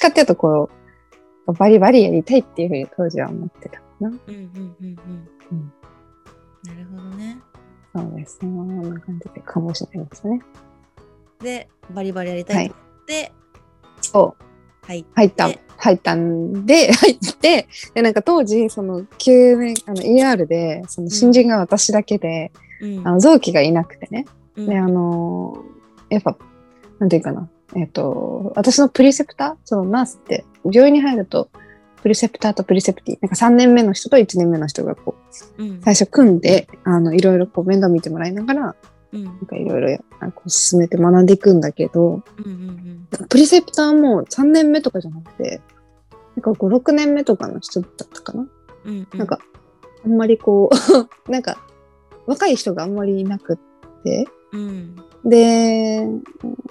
ちかっていうとこう、バリバリやりたいっていうふうに当時は思ってたかな。うんうんうんうん。うんなるほどね。そうですね。こんな感じでかもしれないですね。で、バリバリやりたいって、そう。はい。入ったで、入ったんで、入って、で、なんか当時、その、9年、あの、ER で、その、新人が私だけで、うんあの、臓器がいなくてね。うんで、あのーやっぱ、なんていうかな。えっ、と、私のプリセプター、そのナースって、病院に入ると、プリセプターとプリセプティ、なんか3年目の人と1年目の人がこう、うん。最初組んで、あの、いろいろこう面倒見てもらいながら、うん。なんかいろいろ進めて学んでいくんだけど、うんうんプリセプターも3年目とかじゃなくて、なんか5、6年目とかの人だったかな、うんうん。なんか、あんまりこう、なんか、若い人があんまりいなくって、うんで、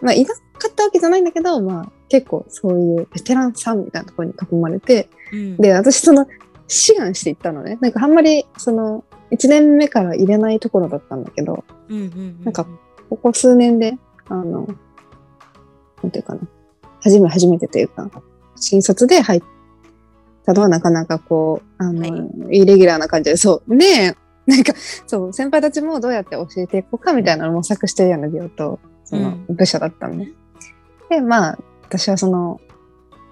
まあ、いなかったわけじゃないんだけど、まあ、結構そういうベテランさんみたいなところに囲まれて、うんで、私その、志願していったのね。なんかあんまり、その、1年目から入れないところだったんだけど、うんうんうんなんかここ数年で、あの、なんていうかな、初め初めてというか、新卒で入ったのはなかなかこう、あの、はいイレギュラーな感じで、そう。で、なんか、そう、先輩たちもどうやって教えていこうかみたいなのを模索してるような病棟、そのうん部署だったのね。で、まあ、私はその、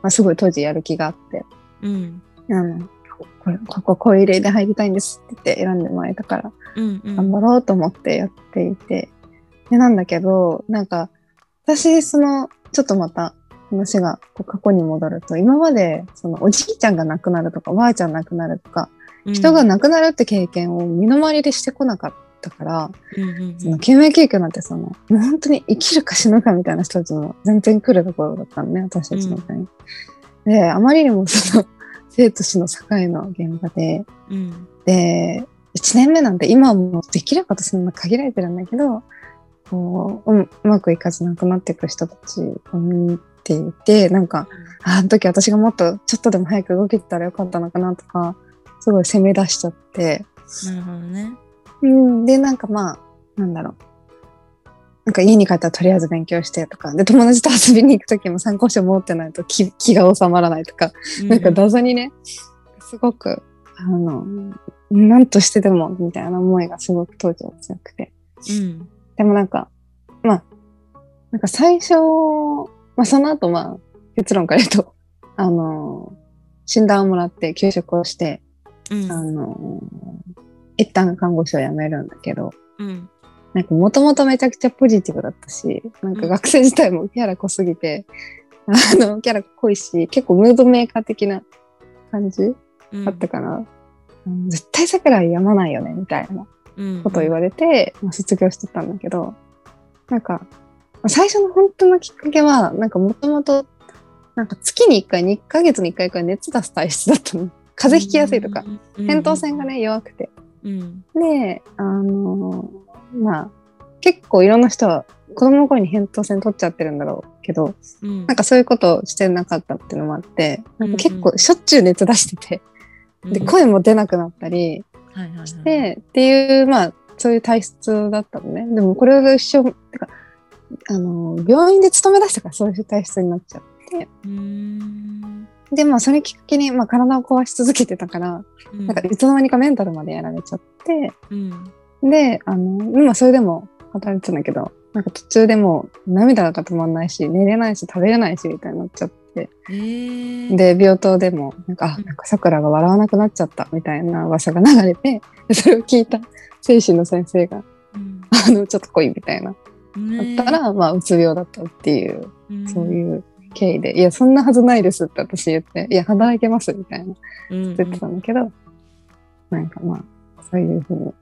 まあ、すごい当時やる気があって、うんあの、これ、ここ、こういう例で入りたいんですって言って選んでもらえたから、うんうん頑張ろうと思ってやっていて。で、なんだけど、なんか、私、その、ちょっとまた話がこう過去に戻ると、今まで、その、おじいちゃんが亡くなるとか、おばあちゃん亡くなるとか、人が亡くなるって経験を身の回りでしてこなかったから、うんうんうん。その、救命救急なんてその、もう本当に生きるか死ぬかみたいな人たちも全然来るところだったのね、私たちの国、で、あまりにもその、生と死の境の現場で、うん。で、1年目なんて今はもうできることそんな限られてるんだけど、こう、うんうまくいかず亡くなっていく人たちを見ていて、なんか、ああの時私がもっとちょっとでも早く動けてたらよかったのかなとか、すごい責め出しちゃって、なるほどね。うん、で、なんかまあ、なんだろう。なんか家に帰ったらとりあえず勉強してとか、で、友達と遊びに行く時も参考書持ってないと気 気が収まらないとか、なんか謎にね、すごく、あの、なんとしてでも、みたいな思いがすごく当時は強くて。うん。でもなんか、まあ、なんか最初、まあその後まあ、結論から言うと、あの、診断をもらって休職をして、うん。あの、一旦看護師を辞めるんだけど、うん。なんかもともとめちゃくちゃポジティブだったし、なんか学生時代もキャラ濃すぎて、あの、キャラ濃いし、結構ムードメーカー的な感じうん。だったかな。うん。絶対桜井やまないよね、みたいなうん。ことを言われて、まあ卒業してたんだけど、なんか、まあ最初の本当のきっかけは、なんかもともと、なんか月に1回、2ヶ月に1回くらい熱出す体質だったの。風邪ひきやすいとか、扁桃腺がね、弱くて。うん。で、あのまあ、結構いろんな人は子供の頃に扁桃腺取っちゃってるんだろうけど、うん。なんかそういうことをしてなかったっていうのもあって、なんか結構しょっちゅう熱出してて、で、声も出なくなったりはいはいはいして、っていう、まあ、そういう体質だったのね。でもこれが一緒、てか、あの、病院で勤め出してからそういう体質になっちゃって、で、まあ、それきっかけに、まあ、体を壊し続けてたから、うん。なんか、いつの間にかメンタルまでやられちゃって、うん。で、あの、今それでも働いてたんだけど、なんか途中でもう涙が止まんないし、寝れないし、食べれないし、みたいになっちゃって。えー。で、病棟でも、なんか、あ、なんか桜が笑わなくなっちゃった、みたいな噂が流れて、でそれを聞いた精神の先生が、うん。あの、ちょっと来い、みたいな。ねだったら、まあ、うつ病だったっていう、うん。そういう経緯で、いや、そんなはずないですって私言って、いや、働いてます、みたいな。うん言ってたんだけど、なんかまあ、そういうふうに。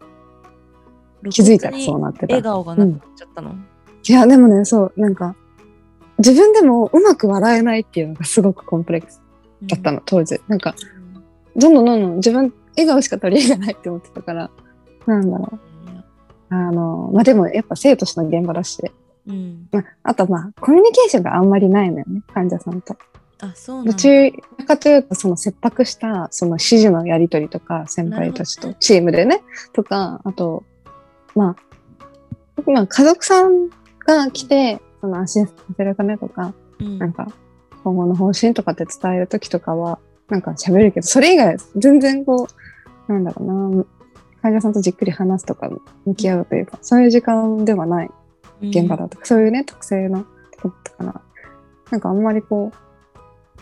気づいたらそうなってた。笑顔がなくなっちゃったの、いや、でもね、そう、なんか、自分でもうまく笑えないっていうのがすごくコンプレックスだったの、当時。なんか、どんどんどんどん自分、笑顔しか取り柄がないって思ってたから、なんだろう。あの、まあ、でもやっぱ生としての現場だし、うん、まあ、あとまあ、コミュニケーションがあんまりないのよね、患者さんと。あそうなんどだ。ちらかというと、その切迫した、その指示のやり取りとか、先輩たちとチームでね、とか、あと、まあ、まあ、家族さんが来て、その安心させるためとか、うん。なんか、今後の方針とかって伝えるときとかは、なんか喋るけど、それ以外、全然こう、なんだろうな、患者さんとじっくり話すとか、向き合うというか、そういう時間ではない現場だとか、そういうね、特性のことかな。なんかあんまりこ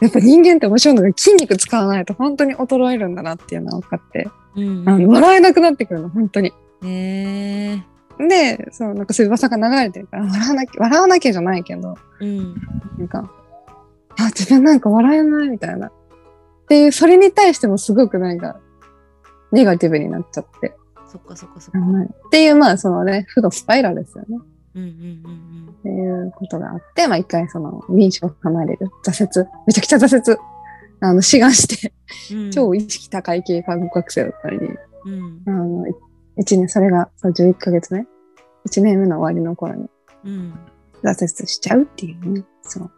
う、やっぱ人間って面白いのが筋肉使わないと本当に衰えるんだなっていうのは分かって、うん。あの笑えなくなってくるの、本当に。へえ。で、そう、なんかそういう噂が流れてるから、笑わなきゃ、笑わなきゃじゃないけど、うん。なんか、あ、自分なんか笑えないみたいな。っていう、それに対してもすごくなんか、ネガティブになっちゃって。そっかそっかそっか。うんっていう、まあ、そのね、負のスパイラルですよね。うんうんうんっていうことがあって、まあ一回その民主を離れる。挫折。めちゃくちゃ挫折。あの、志願して、うん。超意識高い系看護学生だったり、うん。あの、い一年、それが、そう、11ヶ月目？一年目の終わりの頃にうん。挫折しちゃうっていうね。そう。